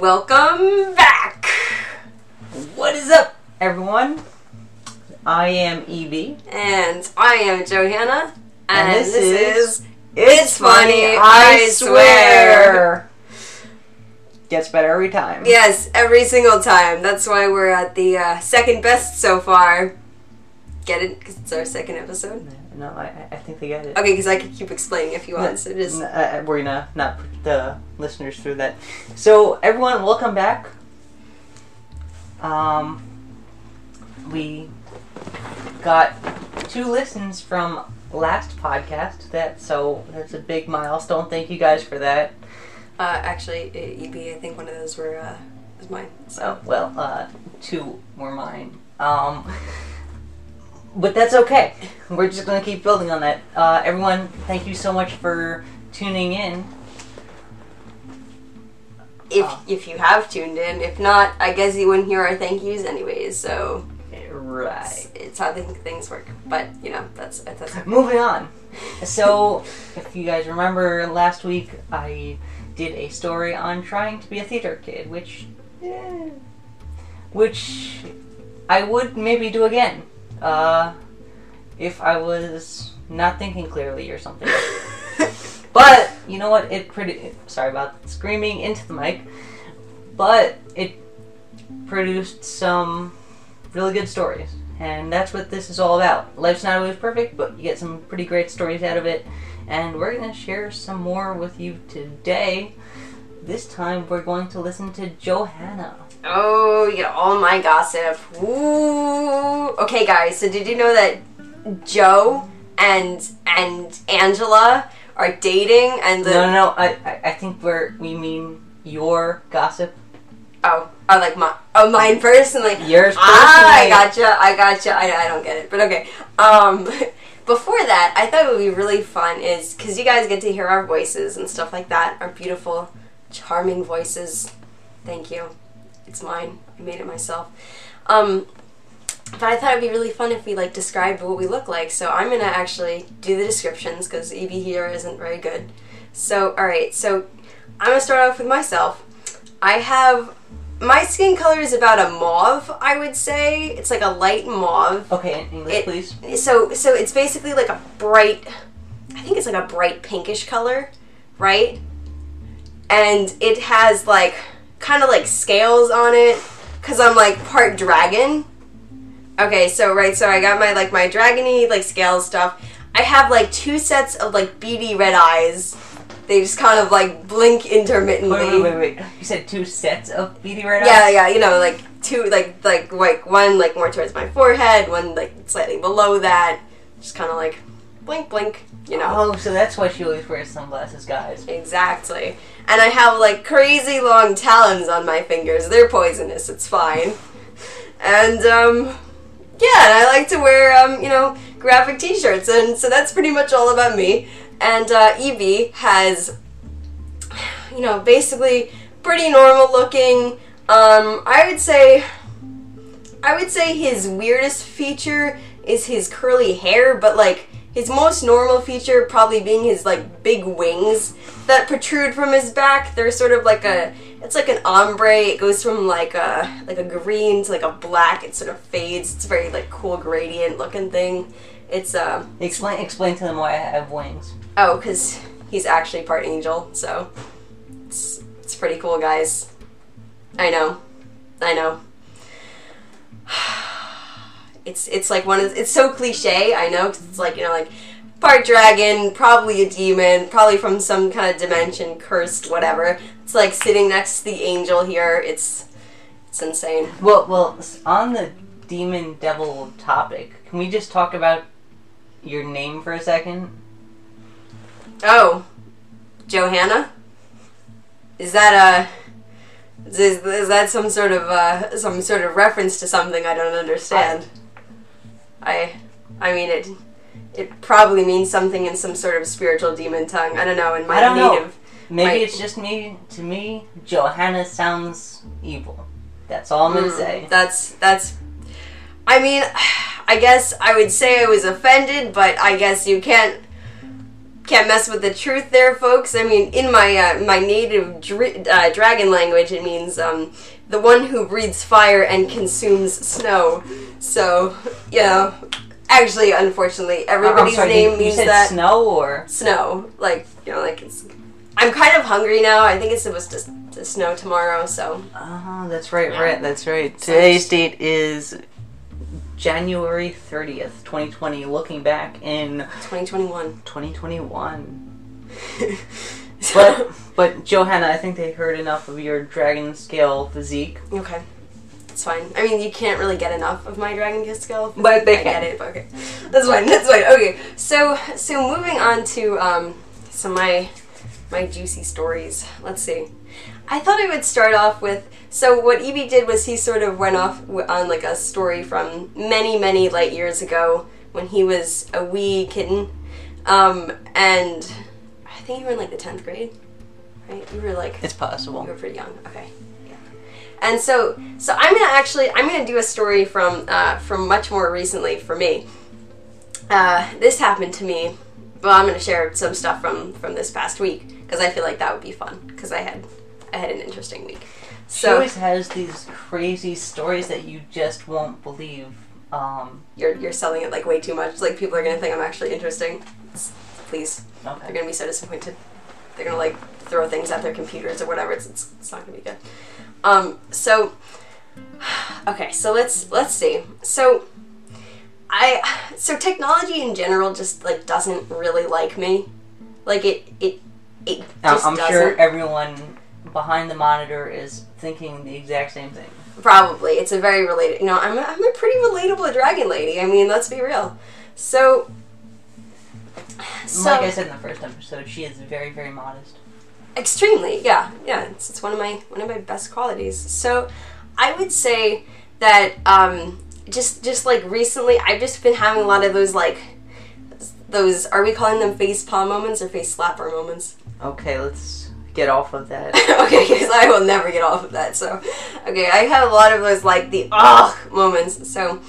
Welcome back. What is up, everyone? I am Evie. And I am Johanna. And, And this this, is It's Funny, I Swear. Gets better every time. Yes, every single time. That's why we're at the uh, second best so far. Get it? Because it's our second episode. No, I, I think they get it. Okay, because I could keep explaining if you want. So just uh, we're gonna not put the listeners through that. So, everyone, welcome back. Um, we got two listens from last podcast. That so that's a big milestone. Thank you guys for that. uh, actually, uh, EB. I think one of those were uh, was mine. So Oh, well, uh, two were mine. Um, but that's okay. We're just gonna keep building on that. Uh, everyone, thank you so much for tuning in. if Oh. if you have tuned in, if not, I guess you wouldn't hear our thank yous anyways. So Right. it's, it's how things work. But you know, that's that's. Moving on. So, if you guys remember last week, I did a story on trying to be a theater kid, which, eh, which I would maybe do again, uh, if I was not thinking clearly or something. But you know what? It pretty. Sorry about screaming into the mic, but it produced some really good stories, and that's what this is all about. Life's not always perfect, but you get some pretty great stories out of it, and we're gonna share some more with you today. This time, we're going to listen to Johanna. Oh, you get all my gossip. Ooh. Okay, guys. So did you know that Joe and and Angela are dating? And the No, no, no. I, I, I think we're we mean your gossip. oh, oh, like my oh mine personally. Yours Ah, I personally. gotcha. I gotcha. I, I don't get it, but okay. Um, before that, I thought it would be really fun is because you guys get to hear our voices and stuff like that. Our beautiful, charming voices. Thank you. It's mine. I made it myself. Um, but I thought it'd be really fun if we like described what we look like. So I'm gonna actually do the descriptions because EB here isn't very good. So all right. So I'm gonna start off with myself. I have my skin color is about a mauve, I would say. It's like a light mauve. Okay, in English, It- please. So so it's basically like a bright I think it's like a bright pinkish color, right? And it has like kind of like scales on it cuz I'm like part dragon. Okay, so right, so I got my like my dragony like scales stuff. I have like two sets of like beady red eyes. They just kind of like blink intermittently. Wait, wait, wait, wait. You said two sets of beady red Yeah, eyes? Yeah, yeah, you know, like two, like like like one like more towards my forehead, one like slightly below that, just kind of like blink, blink, you know. Oh, so that's why she always wears sunglasses, guys. Exactly. And I have like crazy long talons on my fingers. They're poisonous. It's fine. And um, yeah, and I like to wear um, you know, graphic T-shirts, and so that's pretty much all about me. And uh, Evie has, you know, basically pretty normal looking. Um, I would say, I would say his weirdest feature is his curly hair, but like his most normal feature probably being his like big wings that protrude from his back. They're sort of like a it's like an ombre. It goes from like a like a green to like a black. It sort of fades. It's a very like cool gradient looking thing. It's um Explain explain to them why I have wings. oh cuz he's actually part angel. So it's it's pretty cool, guys. I know. I know. It's it's like one of it's so cliche. I know 'cause it's like you know like part dragon, probably a demon, probably from some kind of dimension, cursed, whatever. It's like sitting next to the angel here. It's it's insane. Well, well, on the demon devil topic, can we just talk about your name for a second? Oh, Johanna. Is that a is, is that some sort of uh, some sort of reference to something I don't understand? I I I mean it it probably means something in some sort of spiritual demon tongue. I don't know in my I don't know. native. Maybe Right. it's just me. To me, Johanna sounds evil. That's all I'm gonna Mm, say. That's that's. I mean, I guess I would say I was offended, but I guess you can't can't mess with the truth there, folks. I mean, in my uh, my native dr- uh, dragon language, it means um, the one who breathes fire and consumes snow. So, you know, actually, unfortunately, everybody's sorry, name you, you means said that snow or snow. Like, you know, like it's. I'm kind of hungry now. I think it's supposed to, to snow tomorrow, so. Oh, that's right, Yeah. right, that's right. Today's date is January 30th, 2020. Looking back in 2021. 2021. So- But, but Johanna, I think they heard enough of your dragon scale physique. Okay. It's fine. I mean, you can't really get enough of my Dragon skill. But they I can. get it, but okay. That's fine, that's fine. Okay, so so moving on to um, some my, my juicy stories. Let's see. I thought I would start off with, so what Evie did was he sort of went off on like a story from many, many light years ago when he was a wee kitten. Um, and I think you were in like the 10th grade, right? You were like It's possible. you were pretty young. Okay. Yeah. And so, so I'm gonna actually, I'm gonna do a story from, uh, from much more recently for me. Uh, this happened to me. Well, I'm gonna share some stuff from from this past week because I feel like that would be fun because I had, I had an interesting week. She So always has these crazy stories that you just won't believe. Um, you're you're selling it like way too much. Like people are gonna think I'm actually interesting. Please, they're gonna be so disappointed. They're gonna like throw things at their computers or whatever. It's, it's, it's not gonna be good. Um, so okay, so let's let's see. So I so technology in general just like doesn't really like me. Like it it it Now, I'm doesn't. sure everyone behind the monitor is thinking the exact same thing. Probably. It's a very related. You know, I'm a, I'm a pretty relatable dragon lady. I mean, let's be real. So. So like I said in the first episode, she is very, very modest. extremely, yeah, yeah. It's, it's one of my one of my best qualities. So, I would say that um, just just like recently, I've just been having a lot of those like those. Are we calling them face palm moments or face slapper moments? Okay, let's get off of that. okay, because I will never get off of that. So, okay, I have a lot of those like the ugh moments. So,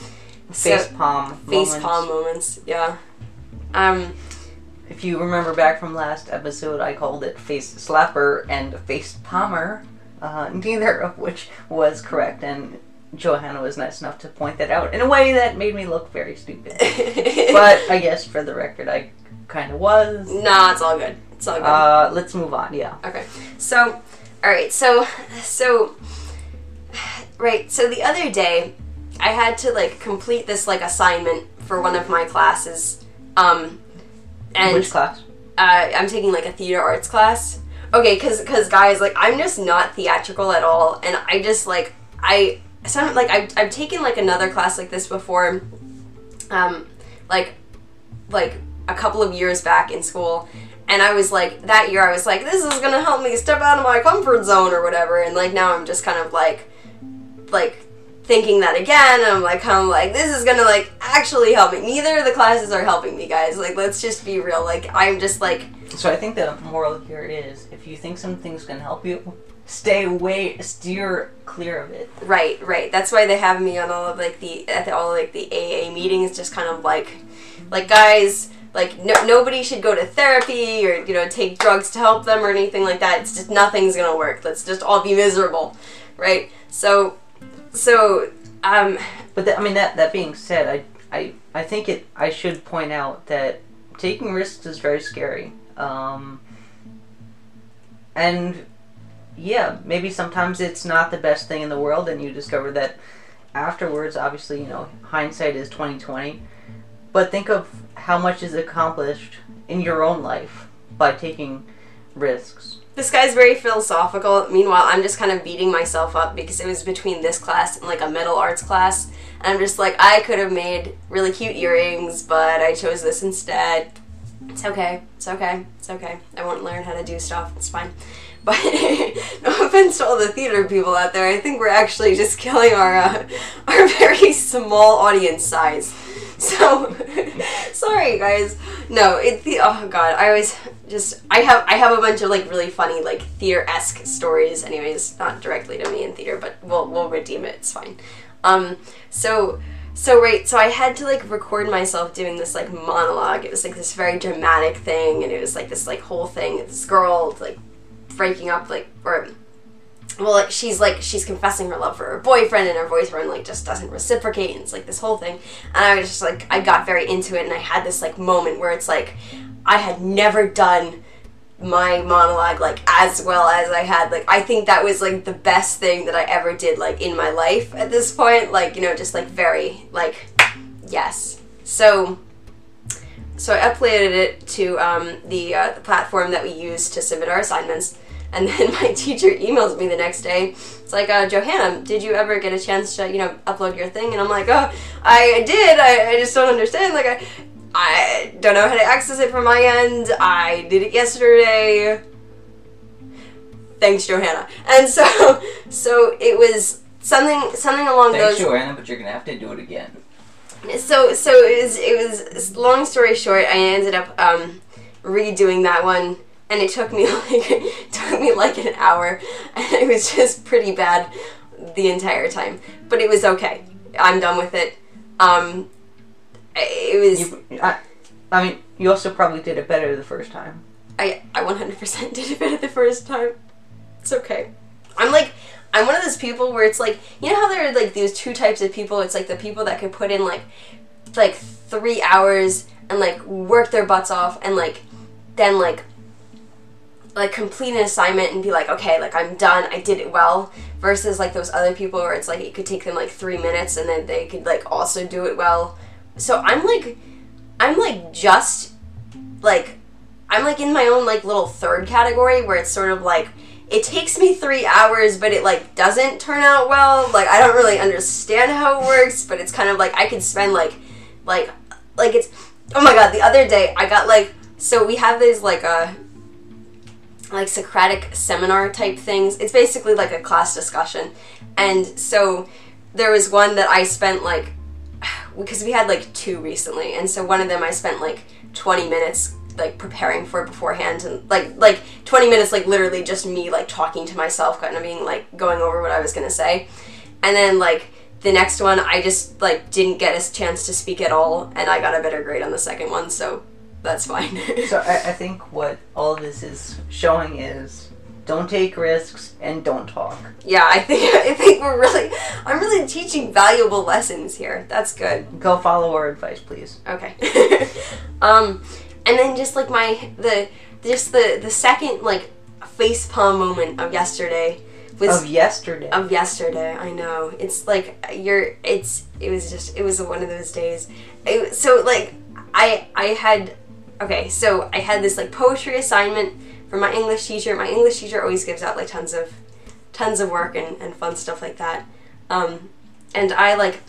Face so, palm. face moments. palm moments. Yeah. Um. If you remember back from last episode, I called it face slapper and face palmer, uh, neither of which was correct, and Johanna was nice enough to point that out in a way that made me look very stupid. but I guess for the record, I kind of was. nah, it's all good. It's all good. Uh, let's move on. Yeah. Okay. So, all right. So, so, right. So the other day, I had to like complete this like assignment for one of my classes. Um, and Which class? uh, I'm taking like a theater arts class. Okay, cause, cause guys, like I'm just not theatrical at all, and I just like I some like I've, I've taken like another class like this before, um, like like a couple of years back in school, and I was like that year I was like this is gonna help me step out of my comfort zone or whatever, and like now I'm just kind of like like thinking that again. And i'm like kind of like this is gonna like actually help me. Neither of the classes are helping me guys. Like let's just be real. Like i'm just like So I think the moral here is, if you think something's gonna help you, stay away, steer clear of it. Right, right. That's why they have me on all of like the at all like the AA meetings, just kind of like, like guys, like no, nobody should go to therapy or you know take drugs to help them or anything like that. It's just nothing's gonna work. Let's just all be miserable, right? So, so um, But th- I mean that that being said, I I I think it I should point out that taking risks is very scary. Um, and yeah, maybe sometimes it's not the best thing in the world, and you discover that afterwards. Obviously, you know, hindsight is twenty twenty. But think of how much is accomplished in your own life by taking risks. this guy's very philosophical. Meanwhile, I'm just kind of beating myself up because it was between this class and like a metal arts class. And I'm just like, I could have made really cute earrings, but I chose this instead. It's okay. It's okay. It's okay. I won't learn how to do stuff. It's fine. But no offense to all the theater people out there, I think we're actually just killing our uh, our very small audience size. So sorry guys. No, it's the oh god. I always just I have I have a bunch of like really funny like theater esque stories. Anyways, not directly to me in theater, but we'll we'll redeem it. It's fine. Um. So so right, so I had to like record myself doing this like monologue. It was like this very dramatic thing, and it was like this like whole thing. This girl like breaking up, like or well, she's like she's confessing her love for her boyfriend, and her boyfriend like just doesn't reciprocate, and it's like this whole thing. And I was just like, I got very into it, and I had this like moment where it's like I had never done my monologue like as well as I had like I think that was like the best thing that I ever did like in my life at this point like you know just like very like yes so so I uploaded it to um, the uh, the platform that we use to submit our assignments and then my teacher emails me the next day it's like uh, Johanna did you ever get a chance to you know upload your thing and I'm like oh I did I, I just don't understand like I I don't know how to access it from my end. I did it yesterday. Thanks, Johanna. And so, so it was something, something along Thanks, those. Johanna, but you're gonna have to do it again. So, so it was, it was. Long story short, I ended up um, redoing that one, and it took me like, took me like an hour, and it was just pretty bad the entire time. But it was okay. I'm done with it. Um, it was. You, I, I mean, you also probably did it better the first time. I I 100% did it better the first time. It's okay. I'm like I'm one of those people where it's like you know how there are like these two types of people. It's like the people that could put in like like three hours and like work their butts off and like then like like complete an assignment and be like okay like i'm done. I did it well versus like those other people where it's like it could take them like three minutes and then they could like also do it well. So i'm like i'm like just like i'm like in my own like little third category where it's sort of like it takes me three hours but it like doesn't turn out well. Like i don't really understand how it works but it's kind of like i could spend like like like it's oh my god the other day i got like so we have these like uh like Socratic seminar type things. It's basically like a class discussion. And so there was one that I spent like because we had like two recently and so one of them I spent like 20 minutes like preparing for beforehand and like like 20 minutes like literally just me like talking to myself kind of being like going over what I was to say. And then like the next one I just like didn't get a chance to speak at all and I got a better grade on the second one so that's fine. So I, I think what all this is showing is don't take risks and don't talk. yeah, I think I think we're really I'm really teaching valuable lessons here. That's good. Go follow our advice, please. Okay. um and then just like my the just the the second like face palm moment of yesterday was Of yesterday. of yesterday. I know. It's like you're. It's. It was just. It was one of those days. It, so like, I I had. Okay, so I had this like poetry assignment from my English teacher. My English teacher always gives out like tons of, tons of work and, and fun stuff like that. Um, and I like.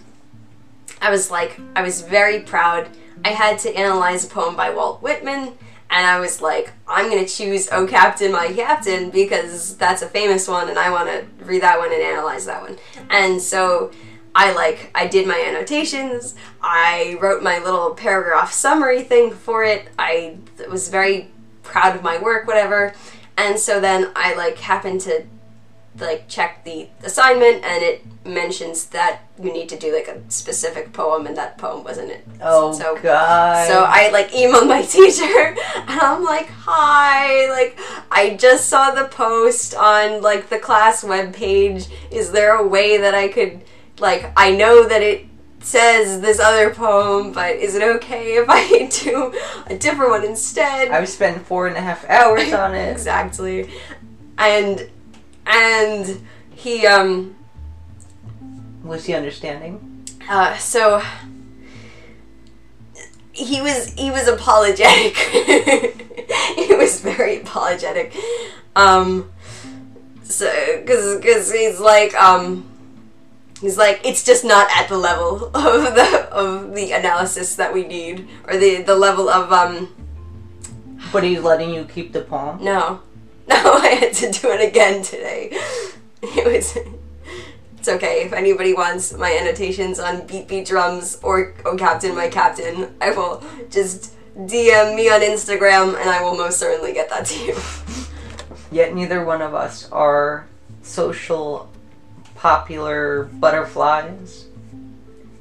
I was like, I was very proud. I had to analyze a poem by Walt Whitman and I was like, I'm gonna choose "Oh Captain, My Captain" because that's a famous one, and I want to read that one and analyze that one. And so, I like I did my annotations. I wrote my little paragraph summary thing for it. I was very proud of my work, whatever. And so then I like happened to like check the assignment, and it mentions that you need to do like a specific poem, and that poem wasn't it. oh so God. so I like emailed my teacher and I'm like, hi, like I just saw the post on like the class webpage. Is there a way that I could like I know that it says this other poem, but is it okay if I do a different one instead? I've spent four and a half hours on it. exactly. And and he um Was he understanding? uh so he was he was apologetic. he was very apologetic. Um so cuz cuz he's like um he's like it's just not at the level of the of the analysis that we need or the the level of um But he's letting you keep the poem. no. No, I had to do it again today. It was It's okay. If anybody wants my annotations on Beat Beat Drums or Oh Captain My Captain, I will just DM me on Instagram and I will most certainly get that to you. Yet neither one of us are social, popular butterflies.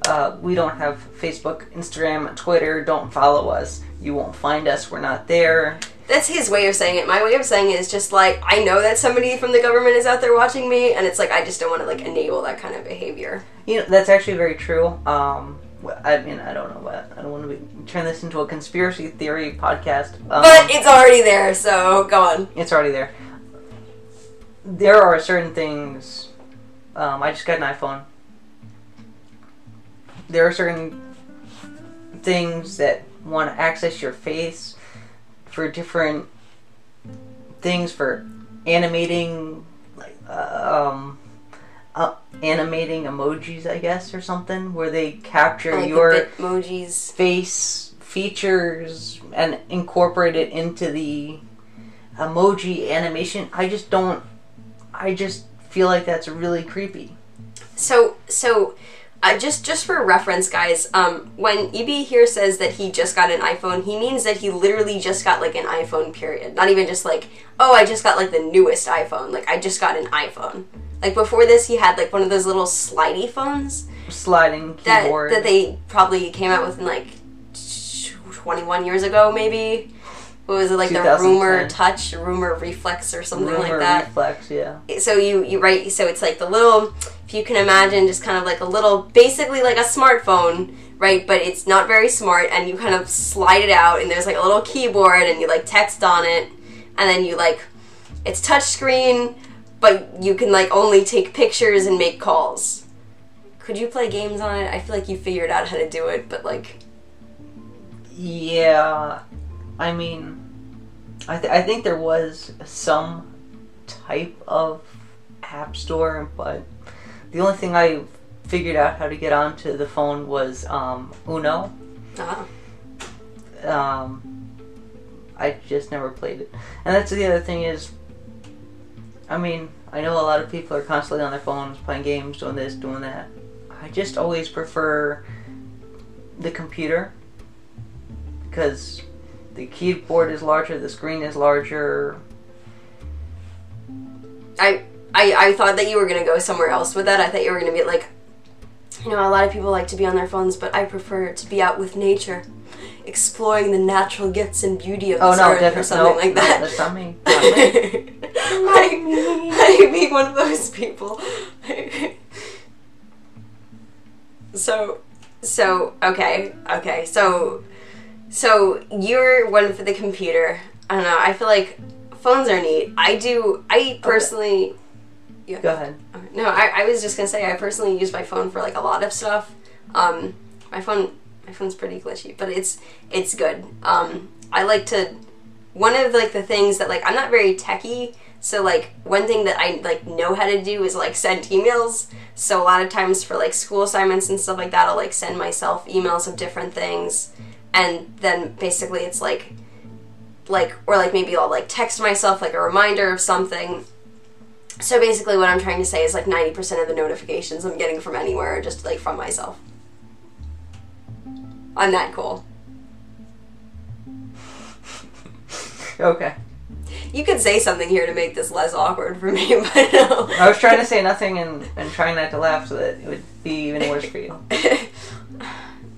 Uh, we don't have Facebook, Instagram, Twitter. Don't follow us. You won't find us. We're not there. That's his way of saying it. My way of saying it is just like I know that somebody from the government is out there watching me, and it's like I just don't want to like enable that kind of behavior. You know, that's actually very true. Um, I mean, I don't know what I don't want to be, turn this into a conspiracy theory podcast. Um, But it's already there, so go on. it's already there. There are certain things. Um, I just got an iPhone. There are certain things that want to access your face for different things for animating, like uh, um, uh, animating emojis, I guess, or something, where they capture Like your emojis face features and incorporate it into the emoji animation. I just don't. I just feel like that's really creepy. So so uh, just just for reference, guys, um, when EB here says that he just got an iPhone, he means that he literally just got like an iPhone. Period. Not even just like oh, I just got like the newest iPhone. Like I just got an iPhone. Like before this, he had like one of those little slidey phones Sliding that keyboard. that they probably came out with in like twenty one years ago, maybe. What was it like the rumor touch, rumor reflex, or something Rumor like that? reflex, yeah. so you you write so it's like the little if you can imagine just kind of like a little basically like a smartphone right but it's not very smart and you kind of slide it out and there's like a little keyboard and you like text on it and then you like it's touch screen but you can like only take pictures and make calls could you play games on it i feel like you figured out how to do it but like Yeah, I mean, I, th- I think there was some type of app store, but the only thing I figured out how to get onto the phone was um, Uno. uh, Um, I just never played it, and that's the other thing is, I mean, I know a lot of people are constantly on their phones playing games, doing this, doing that. I just always prefer the computer because the keyboard is larger, the screen is larger. I, I I thought that you were gonna go somewhere else with that. I thought you were gonna be like, you know, a lot of people like to be on their phones, but I prefer to be out with nature, exploring the natural gifts and beauty of Oh this no, earth, or something like no, that. that's not me. Not me. I, I be one of those people. so, so okay, okay, so, so you're one for the computer. I don't know. I feel like phones are neat. I do. I personally. Yeah. Go ahead. No, I, I was just gonna say I personally use my phone for like a lot of stuff. Um, my phone my phone's pretty glitchy, but it's it's good. Um, I like to one of like the things that like I'm not very techy, so like one thing that I like know how to do is like send emails. So a lot of times for like school assignments and stuff like that, I'll like send myself emails of different things, and then basically it's like like or like maybe I'll like text myself like a reminder of something so basically, what I'm trying to say is like 90% of the notifications I'm getting from anywhere are just like from myself. I'm that cool. Okay. You could say something here to make this less awkward for me, but no. I was trying to say nothing and, and trying not to laugh so that it would be even worse for you.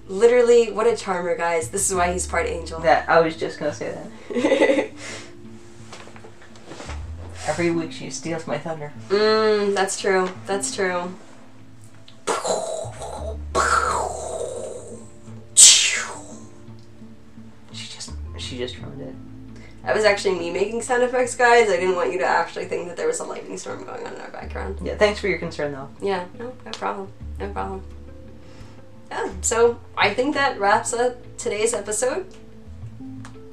Literally, what a charmer, guys. This is why he's part angel. That I was just gonna say that. Every week she steals my thunder. mm, that's true. That's true. She just she just ruined it. That was actually me making sound effects, guys. I didn't want you to actually think that there was a lightning storm going on in our background. Yeah, thanks for your concern though. Yeah, no, no problem. No problem. Yeah, so I think that wraps up today's episode.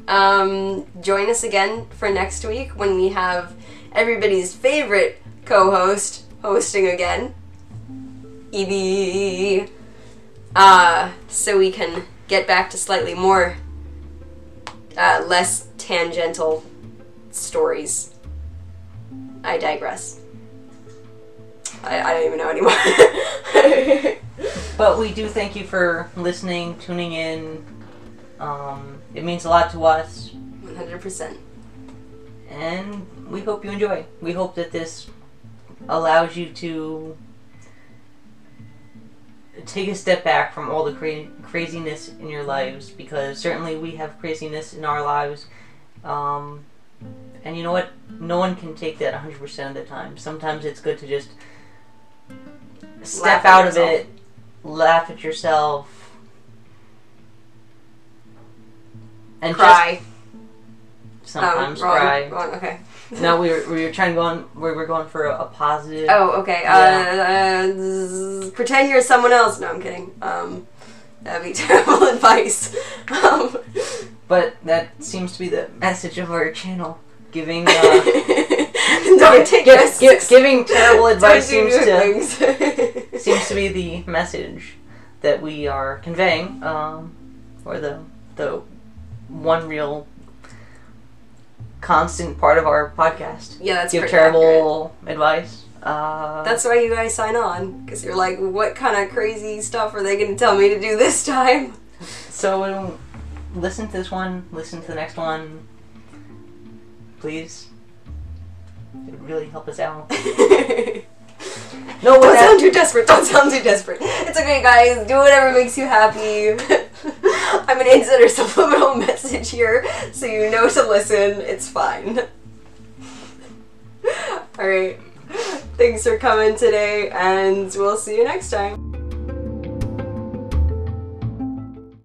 Um, join us again for next week when we have everybody's favorite co-host hosting again, Evie. Uh, so we can get back to slightly more, uh, less tangential stories. I digress. I, I don't even know anymore. But we do thank you for listening, tuning in. Um, it means a lot to us, 100%. and we hope you enjoy. We hope that this allows you to take a step back from all the cra- craziness in your lives because certainly we have craziness in our lives. Um, and you know what? No one can take that 100% of the time. Sometimes it's good to just step Laugh out of it, laugh at yourself, and Cry. just sometimes Um, wrong- cry. wrong, okay. No, we were, we were trying to go on. We were going for a, a positive. Oh, okay. Uh, uh, pretend you're someone else. No, I'm kidding. Um, that'd be terrible advice. Um, But that seems to be the message of our channel. Giving uh, don't take gi- risks. gi- giving terrible advice seems to seems to be the message that we are conveying, um, or the the one real constant part of our podcast. yeah, that's Give pretty accurate. terrible advice. Uh, That's why you guys sign on because you're like, what kind of crazy stuff are they going to tell me to do this time? so. Listen to this one. Listen to the next one, please. It would really help us out. No, Don't sound too desperate. Don't sound too desperate. It's okay, guys. Do whatever makes you happy. I'm gonna insert a subliminal message here so you know to listen. It's fine. Alright. Thanks for coming today, and we'll see you next time.